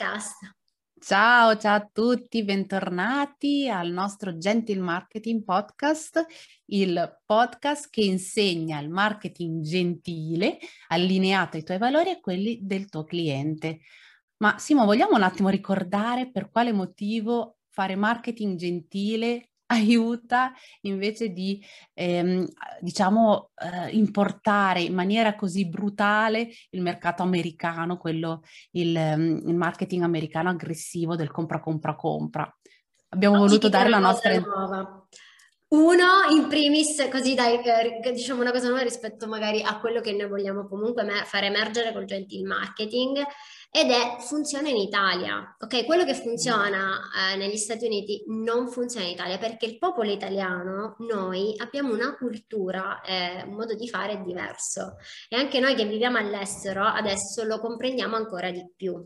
Podcast. Ciao, ciao a tutti, bentornati al nostro Gentle Marketing Podcast, il podcast che insegna il marketing gentile, allineato ai tuoi valori e quelli del tuo cliente. Ma Simo, vogliamo un attimo ricordare per quale motivo fare marketing gentile aiuta invece di, ehm, diciamo, eh, importare in maniera così brutale il mercato americano, quello, il, ehm, il marketing americano aggressivo del compra, compra, compra. Abbiamo Oggi voluto dare la nostra... Nuova. Uno, in primis, così dai, eh, diciamo una cosa nuova rispetto magari a quello che noi vogliamo comunque fare emergere col gentil marketing, ed è funziona in Italia. Ok, quello che funziona eh, negli Stati Uniti non funziona in Italia perché il popolo italiano, noi abbiamo una cultura, eh, un modo di fare diverso e anche noi che viviamo all'estero adesso lo comprendiamo ancora di più.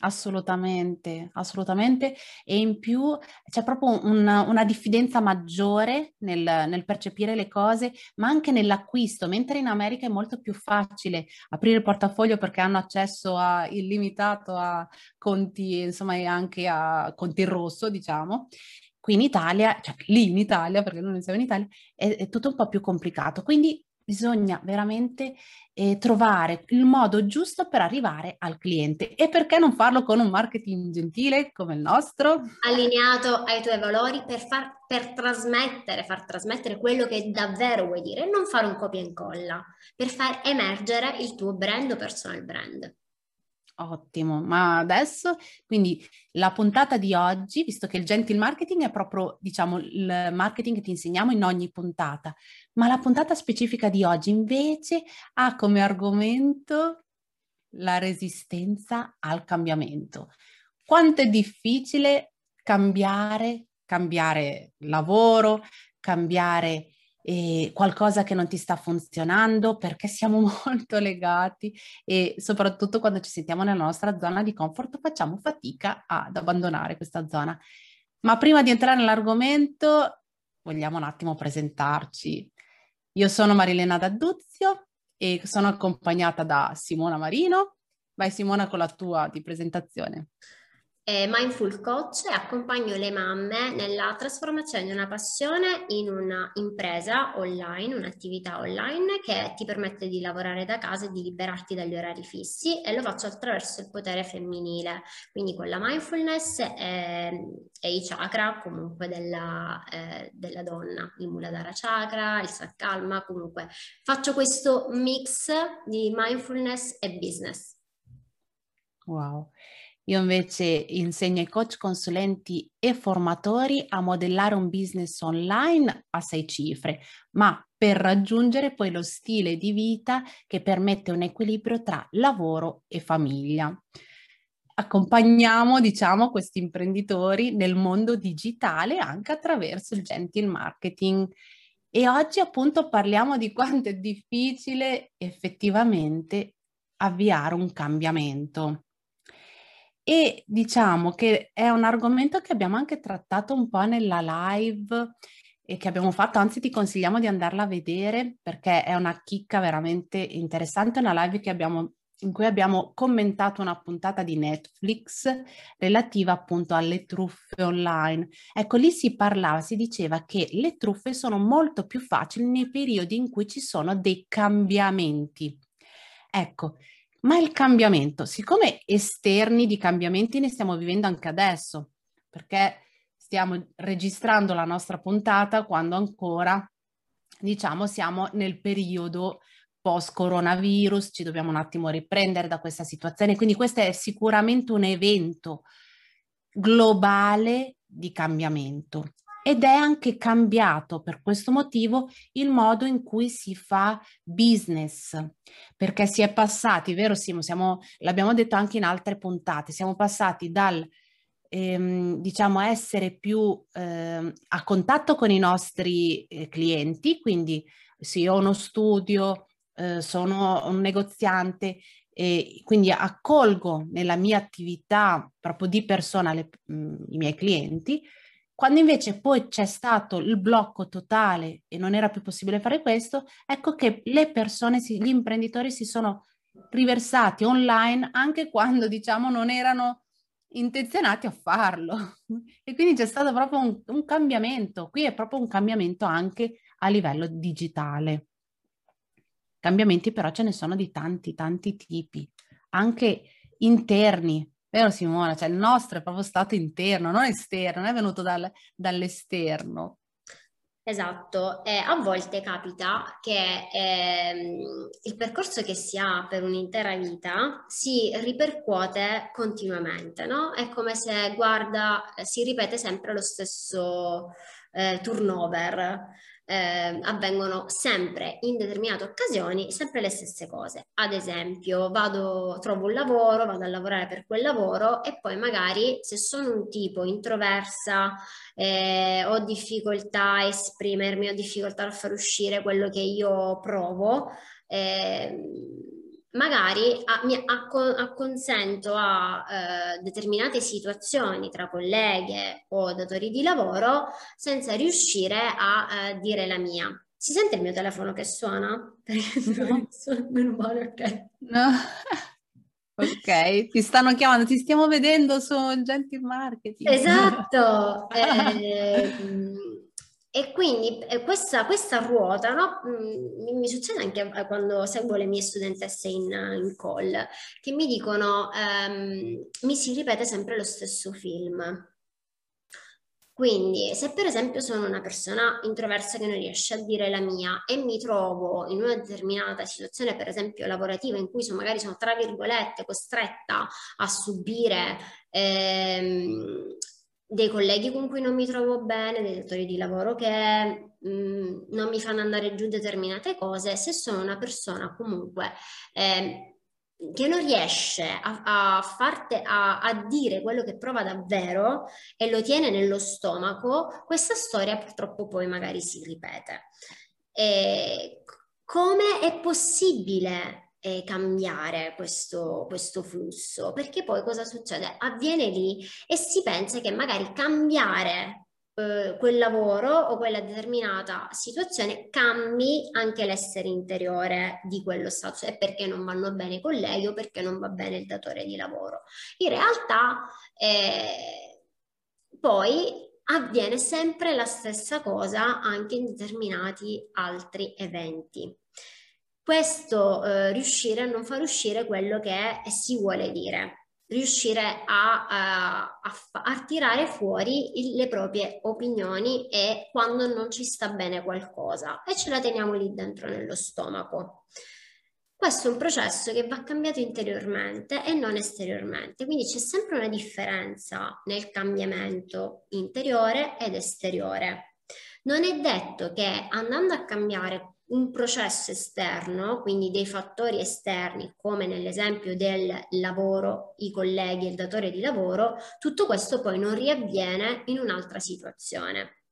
Assolutamente, assolutamente. E in più c'è proprio un, una diffidenza maggiore nel, nel, percepire le cose, ma anche nell'acquisto, mentre in America è molto più facile aprire il portafoglio perché hanno accesso a illimitato a conti, insomma, e anche a conti in rosso, diciamo. Qui in Italia, cioè lì in Italia, perché noi non siamo in Italia, è, è tutto un po' più complicato. Quindi bisogna veramente eh, trovare il modo giusto per arrivare al cliente. E perché non farlo con un marketing gentile come il nostro? Allineato ai tuoi valori per, far, per trasmettere, far trasmettere quello che davvero vuoi dire non fare un copia e incolla, per far emergere il tuo brand o personal brand. Ottimo, ma adesso quindi la puntata di oggi, visto che il gentle marketing è proprio, diciamo, il marketing che ti insegniamo in ogni puntata, ma la puntata specifica di oggi invece ha come argomento la resistenza al cambiamento. Quanto è difficile cambiare, cambiare lavoro, cambiare eh, qualcosa che non ti sta funzionando, perché siamo molto legati e soprattutto quando ci sentiamo nella nostra zona di comfort facciamo fatica ad abbandonare questa zona. Ma prima di entrare nell'argomento, vogliamo un attimo presentarci. Io sono Marilena D'Adduzio e sono accompagnata da Simona Marino. Vai Simona con la tua di presentazione eh, Mindful Coach e accompagno le mamme nella trasformazione di una passione in una impresa online, un'attività online che ti permette di lavorare da casa e di liberarti dagli orari fissi e lo faccio attraverso il potere femminile, quindi con la mindfulness e, e i chakra comunque della, eh, della donna, il Muladhara chakra, il Satkalma, comunque faccio questo mix di mindfulness e business. Wow. Io invece insegno ai coach, consulenti e formatori a modellare un business online a sei cifre, ma per raggiungere poi lo stile di vita che permette un equilibrio tra lavoro e famiglia. Accompagniamo, diciamo, questi imprenditori nel mondo digitale anche attraverso il gentle marketing. E oggi appunto parliamo di quanto è difficile effettivamente avviare un cambiamento. E diciamo che è un argomento che abbiamo anche trattato un po' nella live e che abbiamo fatto, anzi ti consigliamo di andarla a vedere perché è una chicca veramente interessante, una live abbiamo, in cui abbiamo commentato una puntata di Netflix relativa appunto alle truffe online. Ecco, lì si parlava, si diceva che le truffe sono molto più facili nei periodi in cui ci sono dei cambiamenti. Ecco, ma il cambiamento, siccome esterni di cambiamenti ne stiamo vivendo anche adesso, perché stiamo registrando la nostra puntata quando ancora, diciamo, siamo nel periodo post coronavirus, ci dobbiamo un attimo riprendere da questa situazione, quindi questo è sicuramente un evento globale di cambiamento ed è anche cambiato per questo motivo il modo in cui si fa business, perché si è passati, vero Simo, siamo, l'abbiamo detto anche in altre puntate, siamo passati dal ehm, diciamo essere più eh, a contatto con i nostri eh, clienti, quindi io ho uno studio, eh, sono un negoziante e quindi accolgo nella mia attività proprio di persona le, mh, i miei clienti, quando invece poi c'è stato il blocco totale e non era più possibile fare questo, ecco che le persone, gli imprenditori si sono riversati online anche quando diciamo non erano intenzionati a farlo. E quindi c'è stato proprio un, un cambiamento. Qui è proprio un cambiamento anche a livello digitale. Cambiamenti però ce ne sono di tanti, tanti tipi, anche interni, vero Simona? Cioè il nostro è proprio stato interno, non esterno, non è venuto dal, dall'esterno. Esatto, e a volte capita che ehm, il percorso che si ha per un'intera vita si ripercuote continuamente, no? È come se, guarda, si ripete sempre lo stesso eh, turnover eh, avvengono sempre in determinate occasioni sempre le stesse cose. Ad esempio, vado, trovo un lavoro, vado a lavorare per quel lavoro e poi magari se sono un tipo introversa, eh, ho difficoltà a esprimermi, ho difficoltà a far uscire quello che io provo. Eh, magari a, mi acconsento a eh, determinate situazioni tra colleghe o datori di lavoro senza riuscire a eh, dire la mia. Si sente il mio telefono che suona? Perché no. meno male, ok. No. Ok, ti stanno chiamando, ti stiamo vedendo su Gentil Marketing. Esatto. eh, e quindi questa, questa, ruota no, mi, mm, mi, succede anche eh, quando seguo le mie studentesse in, in call, che mi dicono ehm, mi si ripete sempre lo stesso film. Quindi, se per esempio sono una persona introversa che non riesce a dire la mia e mi trovo in una determinata situazione, per esempio lavorativa, in cui sono, magari sono tra virgolette costretta a subire ehm, dei colleghi con cui non mi trovo bene, dei datori di lavoro che mh, mm, non mi fanno andare giù determinate cose, se sono una persona comunque eh, che non riesce a, a, farte, a, a, dire quello che prova davvero e lo tiene nello stomaco, questa storia purtroppo poi magari si ripete. E come è possibile eh, cambiare questo, questo flusso, perché poi cosa succede? Avviene lì e si pensa che magari cambiare eh, quel lavoro o quella determinata situazione cambi anche l'essere interiore di quello stato, e perché non vanno bene i colleghi o perché non va bene il datore di lavoro. In realtà eh, poi avviene sempre la stessa cosa anche in determinati altri eventi questo eh, riuscire a non far uscire quello che si vuole dire, riuscire a, a, a, a tirare fuori il, le proprie opinioni e quando non ci sta bene qualcosa e ce la teniamo lì dentro nello stomaco. Questo è un processo che va cambiato interiormente e non esteriormente, quindi c'è sempre una differenza nel cambiamento interiore ed esteriore. Non è detto che andando a cambiare un processo esterno, quindi dei fattori esterni, come nell'esempio del lavoro, i colleghi il datore di lavoro, tutto questo poi non riavviene in un'altra situazione.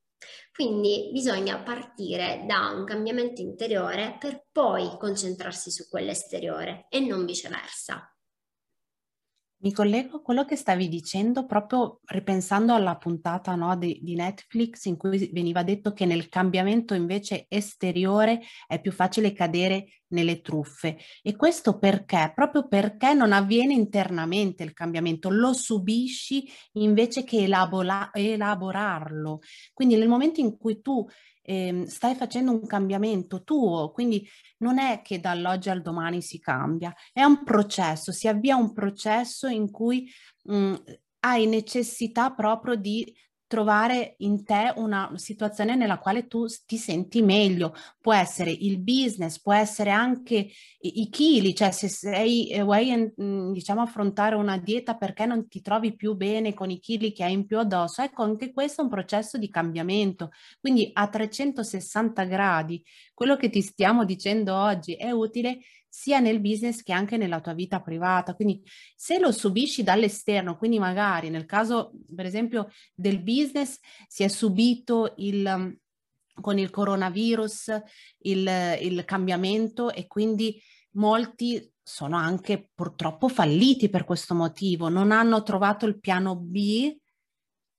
Quindi bisogna partire da un cambiamento interiore per poi concentrarsi su quell'esteriore e non viceversa. Mi collego a quello che stavi dicendo proprio ripensando alla puntata no, di, di, Netflix in cui veniva detto che nel cambiamento invece esteriore è più facile cadere nelle truffe. E questo perché? Proprio perché non avviene internamente il cambiamento, lo subisci invece che elabora- elaborarlo. Quindi nel momento in cui tu eh, stai facendo un cambiamento tuo, quindi non è che dall'oggi al domani si cambia, è un processo, si avvia un processo in cui mh, mm, hai necessità proprio di trovare in te una situazione nella quale tu ti senti meglio. Può essere il business, può essere anche i, chili, cioè se sei, eh, vuoi mm, diciamo affrontare una dieta perché non ti trovi più bene con i chili che hai in più addosso, ecco anche questo è un processo di cambiamento. Quindi a 360 gradi, quello che ti stiamo dicendo oggi è utile sia nel business che anche nella tua vita privata. Quindi se lo subisci dall'esterno, quindi magari nel caso per esempio del business si è subito il con il coronavirus il, il cambiamento e quindi molti sono anche purtroppo falliti per questo motivo, non hanno trovato il piano B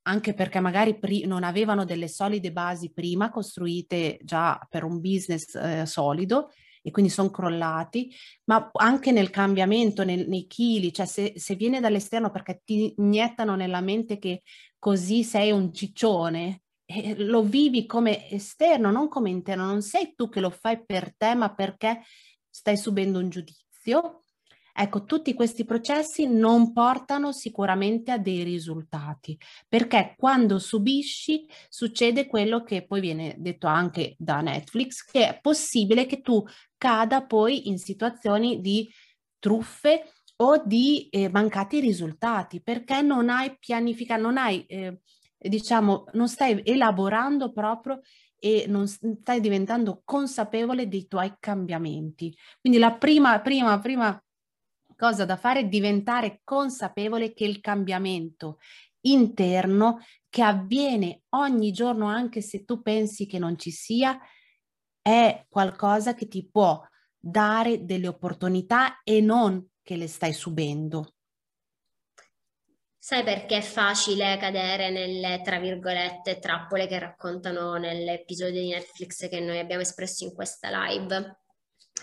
anche perché magari pri- non avevano delle solide basi prima costruite già per un business eh, solido e quindi sono crollati, ma anche nel cambiamento, nel, nei chili, cioè se, se viene dall'esterno perché ti iniettano nella mente che così sei un ciccione, eh, lo vivi come esterno, non come interno, non sei tu che lo fai per te, ma perché stai subendo un giudizio. Ecco, tutti questi processi non portano sicuramente a dei risultati, perché quando subisci succede quello che poi viene detto anche da Netflix, che è possibile che tu cada poi in situazioni di truffe o di eh, mancati risultati, perché non hai pianificato, non hai, eh, diciamo, non stai elaborando proprio e non stai diventando consapevole dei tuoi cambiamenti. Quindi la prima, prima, prima cosa da fare è diventare consapevole che il cambiamento interno che avviene ogni giorno, anche se tu pensi che non ci sia, è qualcosa che ti può dare delle opportunità e non che le stai subendo. Sai perché è facile cadere nelle, tra virgolette, trappole che raccontano nell'episodio di Netflix che noi abbiamo espresso in questa live?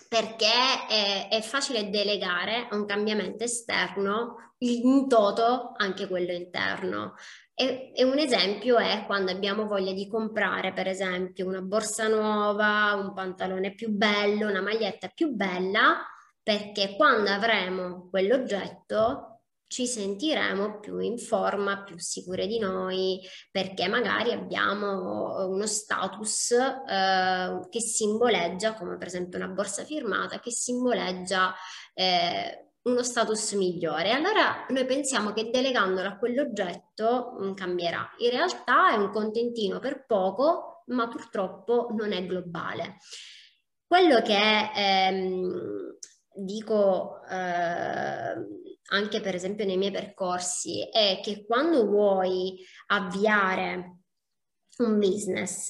Perché è, è, facile delegare a un cambiamento esterno in toto anche quello interno. E, e, un esempio è quando abbiamo voglia di comprare, per esempio, una borsa nuova, un pantalone più bello, una maglietta più bella, perché quando avremo quell'oggetto ci sentiremo più in forma, più sicure di noi, perché magari abbiamo uno status eh, che simboleggia, come per esempio una borsa firmata, che simboleggia eh, uno status migliore. Allora noi pensiamo che delegandolo a quell'oggetto mm, cambierà. In realtà è un contentino per poco, ma purtroppo non è globale. Quello che ehm, dico eh, anche per esempio nei miei percorsi, è che quando vuoi avviare un business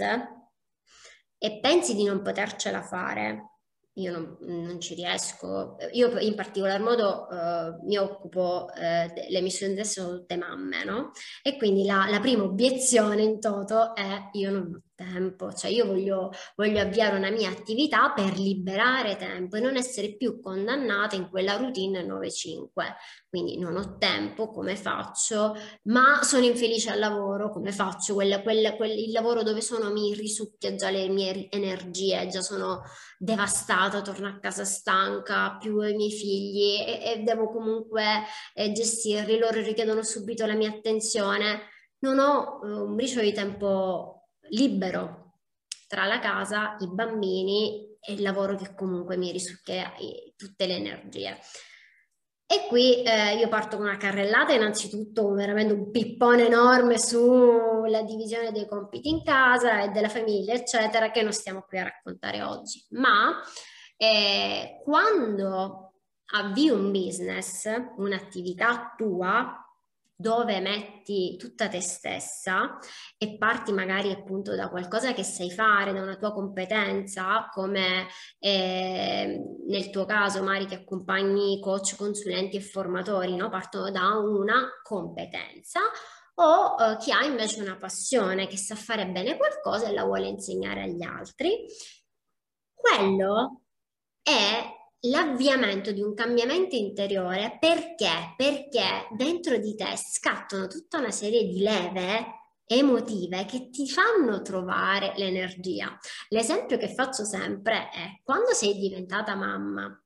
e pensi di non potercela fare, io non, non, ci riesco. Io in particolar modo eh, mi occupo, eh, le missioni adesso sono tutte mamme, no? E quindi la, la, prima obiezione in toto è io non tempo, cioè io voglio, voglio avviare una mia attività per liberare tempo e non essere più condannata in quella routine 9-5. Quindi non ho tempo, come faccio? Ma sono infelice al lavoro, come faccio? Quella, quella, quel, il lavoro dove sono mi risucchia già le mie energie, già sono devastata, torno a casa stanca, più i miei figli e, e devo comunque eh, gestirli, loro richiedono subito la mia attenzione. Non ho eh, un briciolo di tempo libero tra la casa, i bambini e il lavoro che comunque mi risucchia tutte le energie. E qui eh, io parto con una carrellata, innanzitutto veramente un pippone enorme sulla divisione dei compiti in casa e della famiglia, eccetera, che non stiamo qui a raccontare oggi. Ma eh, quando avvii un business, un'attività tua, dove metti tutta te stessa e parti magari appunto da qualcosa che sai fare, da una tua competenza, come eh, nel tuo caso Mari che accompagni coach, consulenti e formatori, no? partono da una competenza o eh, chi ha invece una passione che sa fare bene qualcosa e la vuole insegnare agli altri. Quello è l'avviamento di un cambiamento interiore perché? Perché dentro di te scattano tutta una serie di leve emotive che ti fanno trovare l'energia. L'esempio che faccio sempre è quando sei diventata mamma,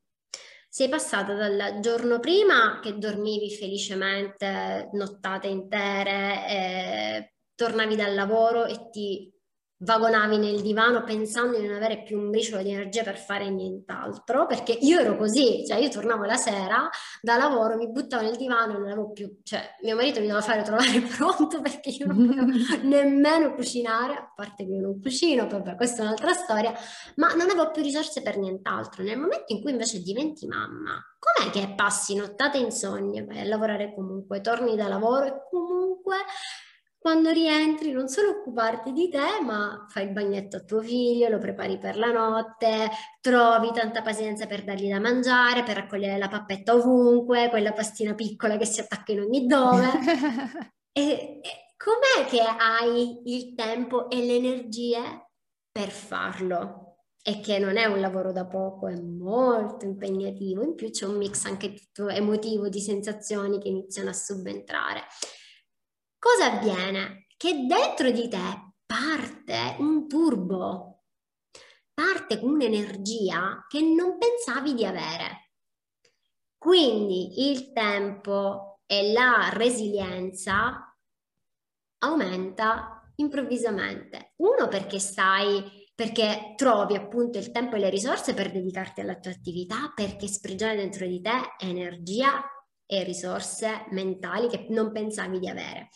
sei passata dal giorno prima che dormivi felicemente nottate intere, eh, tornavi dal lavoro e ti vagonavi nel divano pensando di non avere più un briciolo di energia per fare nient'altro, perché io ero così, cioè io tornavo la sera da lavoro, mi buttavo nel divano e non avevo più, cioè mio marito mi doveva fare trovare pronto perché io non potevo nemmeno cucinare, a parte che io non cucino, vabbè questa è un'altra storia, ma non avevo più risorse per nient'altro. Nel momento in cui invece diventi mamma, com'è che passi nottate insonne, vai a lavorare comunque, torni da lavoro e comunque quando rientri non solo occuparti di te, ma fai il bagnetto a tuo figlio, lo prepari per la notte, trovi tanta pazienza per dargli da mangiare, per raccogliere la pappetta ovunque, quella pastina piccola che si attacca in ogni dove. e, e com'è che hai il tempo e le energie per farlo? e che non è un lavoro da poco, è molto impegnativo, in più c'è un mix anche tutto emotivo di sensazioni che iniziano a subentrare. Cosa avviene? Che dentro di te parte un turbo, parte un'energia che non pensavi di avere. Quindi il tempo e la resilienza aumenta improvvisamente. Uno perché stai perché trovi appunto il tempo e le risorse per dedicarti alla tua attività, perché sprigione dentro di te energia e risorse mentali che non pensavi di avere.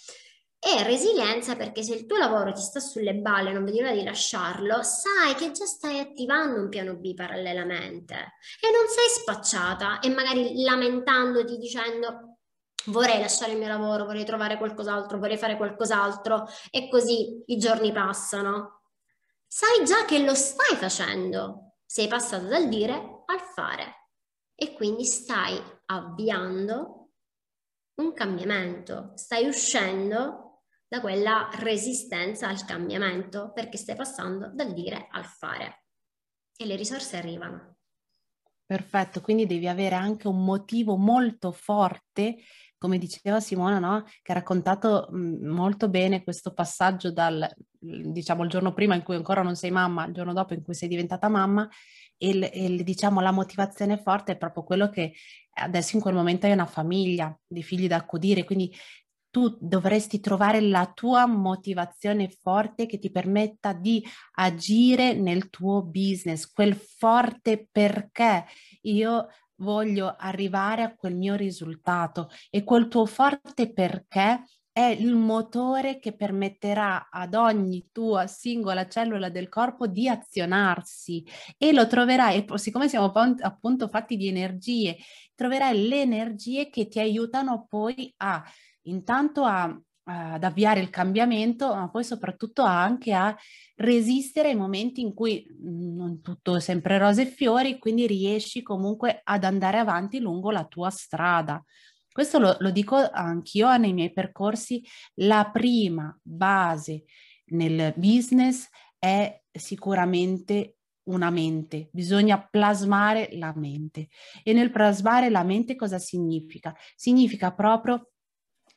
E resilienza perché se il tuo lavoro ti sta sulle balle e non vedi l'ora di lasciarlo, sai che già stai attivando un piano B parallelamente. E non sei spacciata e magari lamentandoti dicendo vorrei lasciare il mio lavoro, vorrei trovare qualcos'altro, vorrei fare qualcos'altro e così i giorni passano. Sai già che lo stai facendo, sei passato dal dire al fare. E quindi stai avviando un cambiamento, stai uscendo da quella resistenza al cambiamento perché stai passando dal dire al fare e le risorse arrivano. Perfetto, quindi devi avere anche un motivo molto forte come diceva Simona, no? che ha raccontato mh, molto bene questo passaggio dal, diciamo, il giorno prima in cui ancora non sei mamma, il giorno dopo in cui sei diventata mamma, e, il, diciamo, la motivazione forte è proprio quello che adesso in quel momento hai una famiglia, di figli da accudire, quindi tu dovresti trovare la tua motivazione forte che ti permetta di agire nel tuo business, quel forte perché io voglio arrivare a quel mio risultato e quel tuo forte perché è il motore che permetterà ad ogni tua singola cellula del corpo di azionarsi e lo troverai, siccome siamo appunto fatti di energie, troverai le energie che ti aiutano poi a intanto a ad avviare il cambiamento, ma poi soprattutto anche a resistere ai momenti in cui mm, non tutto è sempre rose e fiori, quindi riesci comunque ad andare avanti lungo la tua strada. Questo lo, lo dico anch'io nei miei percorsi. La prima base nel business è sicuramente una mente, bisogna plasmare la mente. E nel plasmare la mente cosa significa? Significa proprio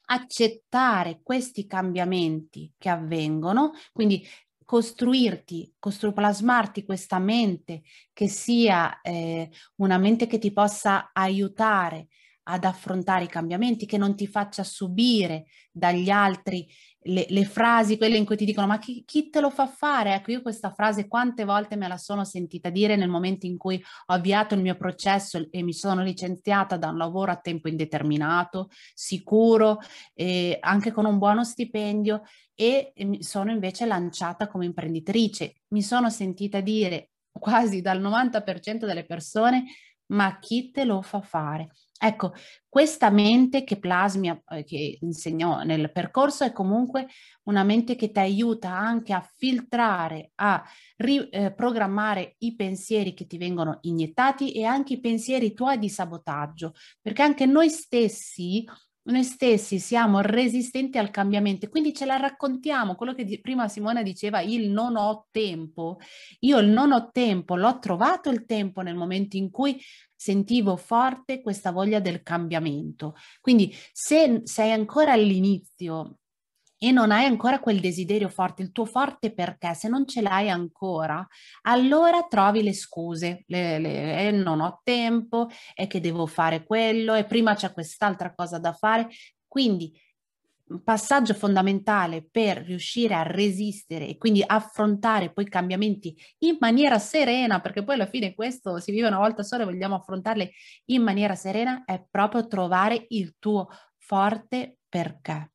accettare questi cambiamenti che avvengono, quindi costruirti, costru- plasmarti questa mente che sia eh, una mente che ti possa aiutare ad affrontare i cambiamenti, che non ti faccia subire dagli altri le, le, frasi, quelle in cui ti dicono ma chi, chi, te lo fa fare? Ecco, io questa frase quante volte me la sono sentita dire nel momento in cui ho avviato il mio processo e mi sono licenziata da un lavoro a tempo indeterminato, sicuro, eh, anche con un buono stipendio e, mi sono invece lanciata come imprenditrice. Mi sono sentita dire quasi dal 90% delle persone ma chi te lo fa fare? Ecco, questa mente che plasmi, eh, che insegnò nel percorso, è comunque una mente che ti aiuta anche a filtrare, a riprogrammare eh, i pensieri che ti vengono iniettati e anche i pensieri tuoi di sabotaggio, perché anche noi stessi noi stessi siamo resistenti al cambiamento, quindi ce la raccontiamo, quello che prima Simona diceva, il non ho tempo, io il non ho tempo, l'ho trovato il tempo nel momento in cui sentivo forte questa voglia del cambiamento. Quindi se sei ancora all'inizio e non hai ancora quel desiderio forte, il tuo forte perché, se non ce l'hai ancora, allora trovi le scuse, le, le, eh, non ho tempo, è che devo fare quello e prima c'è quest'altra cosa da fare. Quindi passaggio fondamentale per riuscire a resistere e quindi affrontare poi i cambiamenti in maniera serena, perché poi alla fine questo si vive una volta sola e vogliamo affrontarle in maniera serena, è proprio trovare il tuo forte perché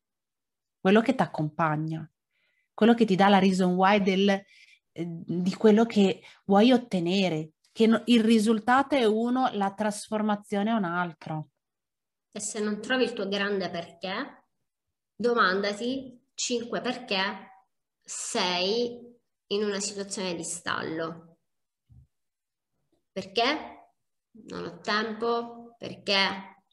quello che ti accompagna, quello che ti dà la reason why del, eh, di quello che vuoi ottenere, che no, il risultato è uno, la trasformazione è un altro. E se non trovi il tuo grande perché, domandati 5 perché sei in una situazione di stallo. Perché? Non ho tempo, perché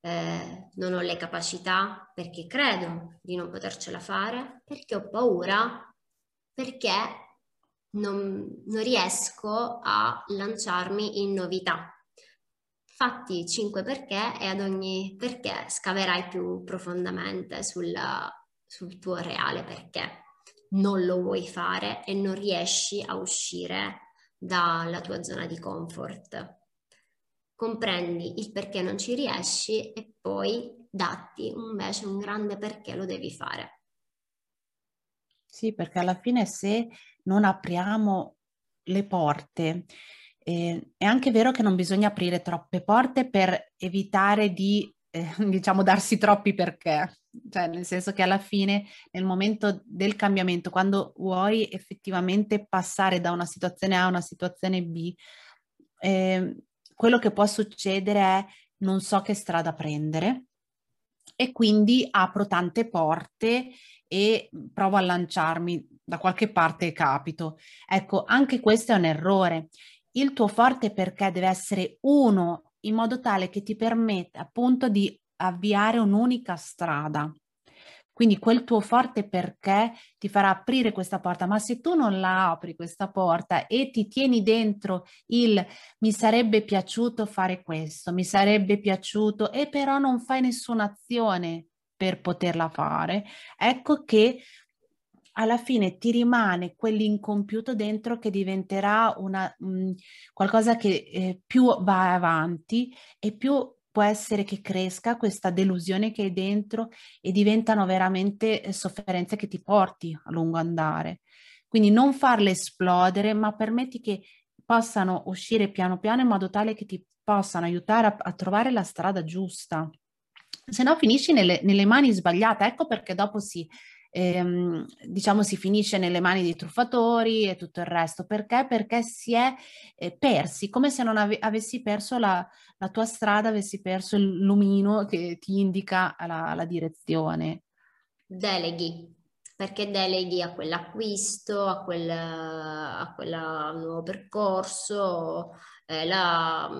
eh, non ho le capacità perché credo di non potercela fare, perché ho paura, perché non, non riesco a lanciarmi in novità. Fatti 5 perché e ad ogni perché scaverai più profondamente sulla, sul tuo reale perché non lo vuoi fare e non riesci a uscire dalla tua zona di comfort. Comprendi il perché non ci riesci e poi datti invece un grande perché lo devi fare. Sì, perché alla fine se non apriamo le porte, eh, è anche vero che non bisogna aprire troppe porte per evitare di, eh, diciamo, darsi troppi perché. Cioè, nel senso che alla fine, nel momento del cambiamento, quando vuoi effettivamente passare da una situazione A a una situazione B, eh, quello che può succedere è non so che strada prendere e quindi apro tante porte e provo a lanciarmi da qualche parte e capito. Ecco, anche questo è un errore. Il tuo forte perché deve essere uno in modo tale che ti permetta appunto di avviare un'unica strada. Quindi quel tuo forte perché ti farà aprire questa porta, ma se tu non la apri questa porta e ti tieni dentro il mi sarebbe piaciuto fare questo, mi sarebbe piaciuto e però non fai nessuna azione per poterla fare, ecco che alla fine ti rimane quell'incompiuto dentro che diventerà una, mh, mm, qualcosa che eh, più va avanti e più può essere che cresca questa delusione che hai dentro e diventano veramente eh, sofferenze che ti porti a lungo andare. Quindi non farle esplodere, ma permetti che possano uscire piano piano in modo tale che ti possano aiutare a, a trovare la strada giusta. Se no finisci nelle, nelle mani sbagliate, ecco perché dopo si ehm, diciamo si finisce nelle mani dei truffatori e tutto il resto. Perché? Perché si è eh, persi, come se non ave- avessi perso la, la, tua strada, avessi perso il lumino che ti indica la, la direzione. Deleghi, perché deleghi a quell'acquisto, a quel, a quel nuovo percorso, eh, la,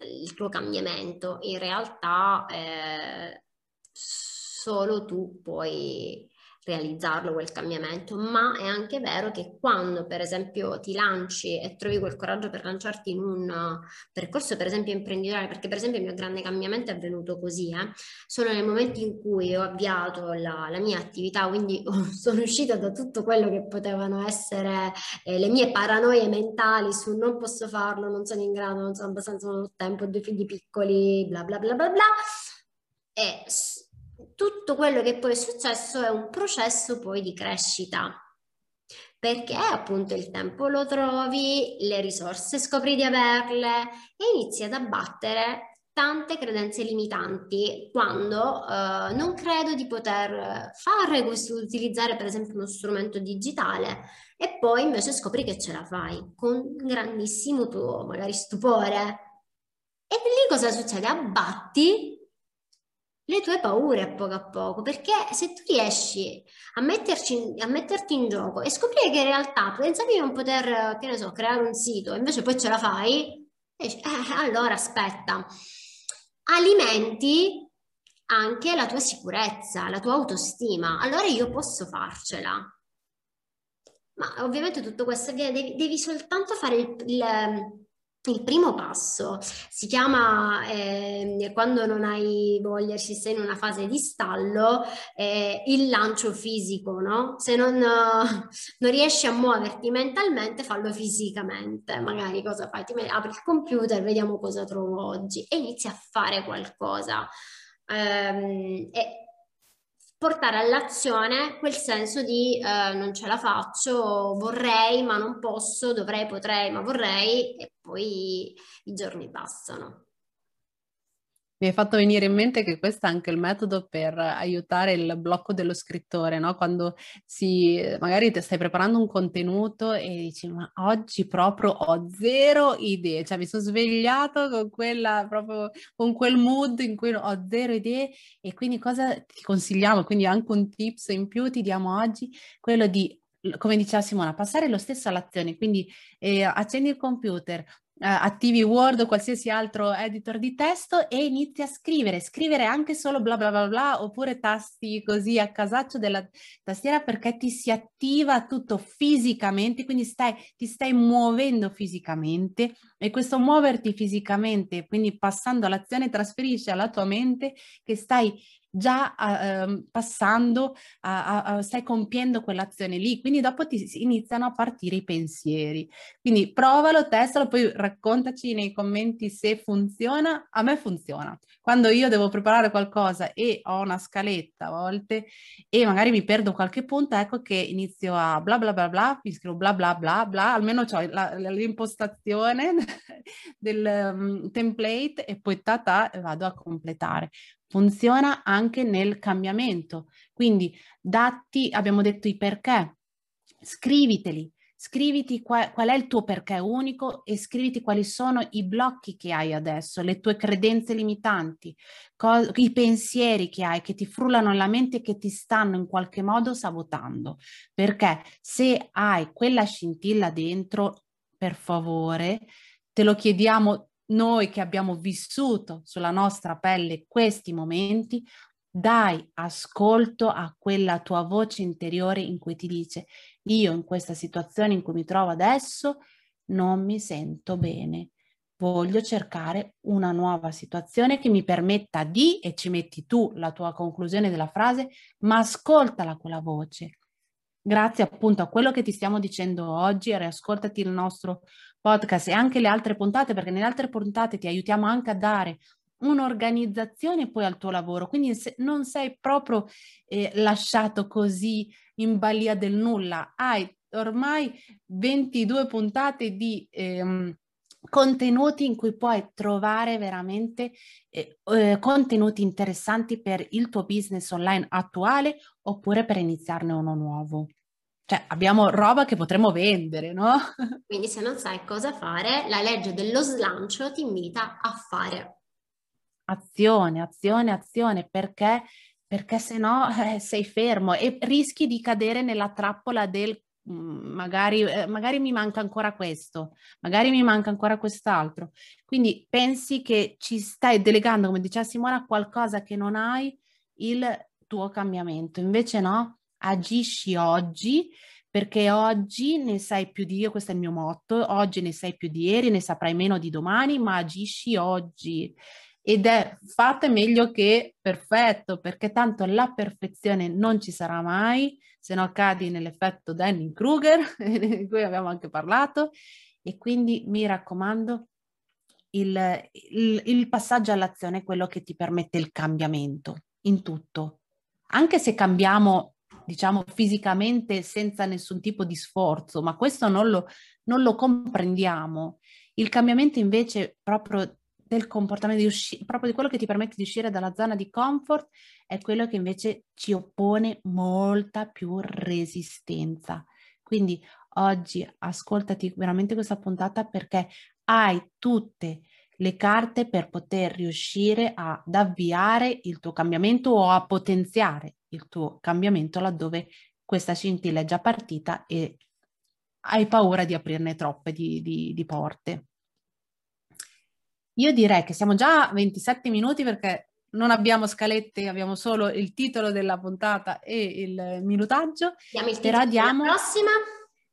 il tuo cambiamento. In realtà eh, solo tu puoi realizzarlo quel cambiamento, ma è anche vero che quando per esempio ti lanci e trovi quel coraggio per lanciarti in un percorso per esempio imprenditoriale, perché per esempio il mio grande cambiamento è avvenuto così, eh, solo nel momento in cui ho avviato la, la mia attività, quindi sono uscita da tutto quello che potevano essere eh, le mie paranoie mentali su non posso farlo, non sono in grado, non sono abbastanza, non ho tempo, ho due figli piccoli, bla bla bla bla bla, e tutto quello che poi è successo è un processo poi di crescita perché appunto il tempo lo trovi, le risorse scopri di averle e inizi ad abbattere tante credenze limitanti quando eh, non credo di poter fare questo, utilizzare per esempio uno strumento digitale e poi invece scopri che ce la fai con grandissimo tuo magari stupore. E lì cosa succede? Abbatti le tue paure a poco a poco, perché se tu riesci a, metterci, a metterti in gioco e scoprire che in realtà pensavi di non poter, che ne so, creare un sito, invece poi ce la fai, eh, allora aspetta, alimenti anche la tua sicurezza, la tua autostima, allora io posso farcela. Ma ovviamente tutto questo devi, devi soltanto fare il, il il primo passo si chiama eh, quando non hai voglia, ci sei in una fase di stallo, eh, il lancio fisico, no? Se non, non, riesci a muoverti mentalmente, fallo fisicamente. Magari cosa fai? Ti apri il computer, vediamo cosa trovo oggi e inizi a fare qualcosa. Um, e portare all'azione quel senso di eh, non ce la faccio, vorrei ma non posso, dovrei, potrei ma vorrei e poi i giorni passano. Mi hai fatto venire in mente che questo è anche il metodo per aiutare il blocco dello scrittore, no? Quando si, magari ti stai preparando un contenuto e dici ma oggi proprio ho zero idee, cioè mi sono svegliato con quella proprio con quel mood in cui ho zero idee e quindi cosa ti consigliamo? Quindi anche un tips in più ti diamo oggi, quello di come diceva Simona, passare lo stesso all'azione, quindi eh, accendi il computer, attivi Word o qualsiasi altro editor di testo e inizi a scrivere, scrivere anche solo bla bla bla bla oppure tasti così a casaccio della tastiera perché ti si attiva tutto fisicamente, quindi stai, ti stai muovendo fisicamente e questo muoverti fisicamente, quindi passando all'azione, trasferisce alla tua mente che stai già uh, passando, a, a, stai compiendo quell'azione lì, quindi dopo ti iniziano a partire i pensieri. Quindi provalo, testalo, poi raccontaci nei commenti se funziona. A me funziona. Quando io devo preparare qualcosa e ho una scaletta a volte e magari mi perdo qualche punto, ecco che inizio a bla bla bla bla, mi scrivo bla bla bla bla, almeno ho l'impostazione del um, template e poi ta ta vado a completare funziona anche nel cambiamento. Quindi datti, abbiamo detto i perché, scriviteli, scriviti qual, qual, è il tuo perché unico e scriviti quali sono i blocchi che hai adesso, le tue credenze limitanti, co- i pensieri che hai che ti frullano nella mente e che ti stanno in qualche modo sabotando. Perché se hai quella scintilla dentro, per favore, te lo chiediamo noi che abbiamo vissuto sulla nostra pelle questi momenti, dai ascolto a quella tua voce interiore in cui ti dice io in questa situazione in cui mi trovo adesso non mi sento bene. Voglio cercare una nuova situazione che mi permetta di, e ci metti tu la tua conclusione della frase, ma ascoltala quella voce. Grazie appunto a quello che ti stiamo dicendo oggi, riascoltati il nostro podcast e anche le altre puntate, perché nelle altre puntate ti aiutiamo anche a dare un'organizzazione poi al tuo lavoro, quindi se non sei proprio eh, lasciato così in balia del nulla, hai ormai 22 puntate di ehm, contenuti in cui puoi trovare veramente eh, eh, contenuti interessanti per il tuo business online attuale oppure per iniziarne uno nuovo. Cioè, abbiamo roba che potremmo vendere, no? Quindi se non sai cosa fare, la legge dello slancio ti invita a fare. Azione, azione, azione, perché, perché se no eh, sei fermo e rischi di cadere nella trappola del mm, magari, eh, magari mi manca ancora questo, magari mi manca ancora quest'altro. Quindi pensi che ci stai delegando, come diceva Simona, qualcosa che non hai, il tuo cambiamento. Invece no, agisci oggi perché oggi ne sai più di io, questo è il mio motto, oggi ne sai più di ieri, ne saprai meno di domani, ma agisci oggi. Ed è fate meglio che perfetto, perché tanto la perfezione non ci sarà mai, se no cadi nell'effetto Danning-Kruger, di cui abbiamo anche parlato, e quindi mi raccomando, il, il, il passaggio all'azione è quello che ti permette il cambiamento in tutto. Anche se cambiamo diciamo fisicamente senza nessun tipo di sforzo, ma questo non lo, non lo comprendiamo. Il cambiamento invece proprio del comportamento, di usci- proprio di quello che ti permette di uscire dalla zona di comfort, è quello che invece ci oppone molta più resistenza. Quindi oggi ascoltati veramente questa puntata perché hai tutte le carte per poter riuscire ad avviare il tuo cambiamento o a potenziare il tuo cambiamento laddove questa scintilla è già partita e hai paura di aprirne troppe di, di, di porte. Io direi che siamo già a 27 minuti perché non abbiamo scalette, abbiamo solo il titolo della puntata e il minutaggio. Diamo il titolo diamo, prossima.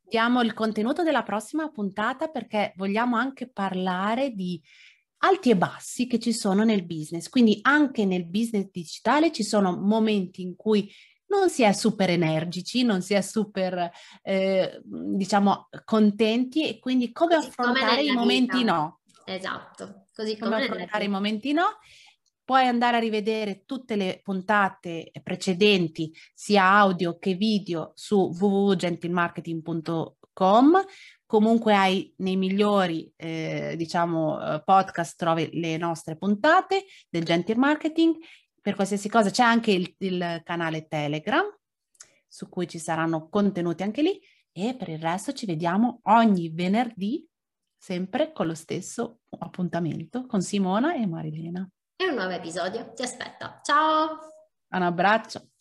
Diamo il contenuto della prossima puntata perché vogliamo anche parlare di alti e bassi che ci sono nel business. Quindi anche nel business digitale ci sono momenti in cui non si è super energici, non si è super, eh, diciamo, contenti e quindi come così affrontare come i momenti vita. no. Esatto, così come, come affrontare i momenti no. Puoi andare a rivedere tutte le puntate precedenti, sia audio che video, su www.gentilmarketing.com comunque hai nei migliori eh, diciamo eh, podcast trovi le nostre puntate del Gentle Marketing. Per qualsiasi cosa c'è anche il, il, canale Telegram su cui ci saranno contenuti anche lì. E per il resto ci vediamo ogni venerdì sempre con lo stesso appuntamento con Simona e Marilena. E un nuovo episodio ti aspetta ciao! Un abbraccio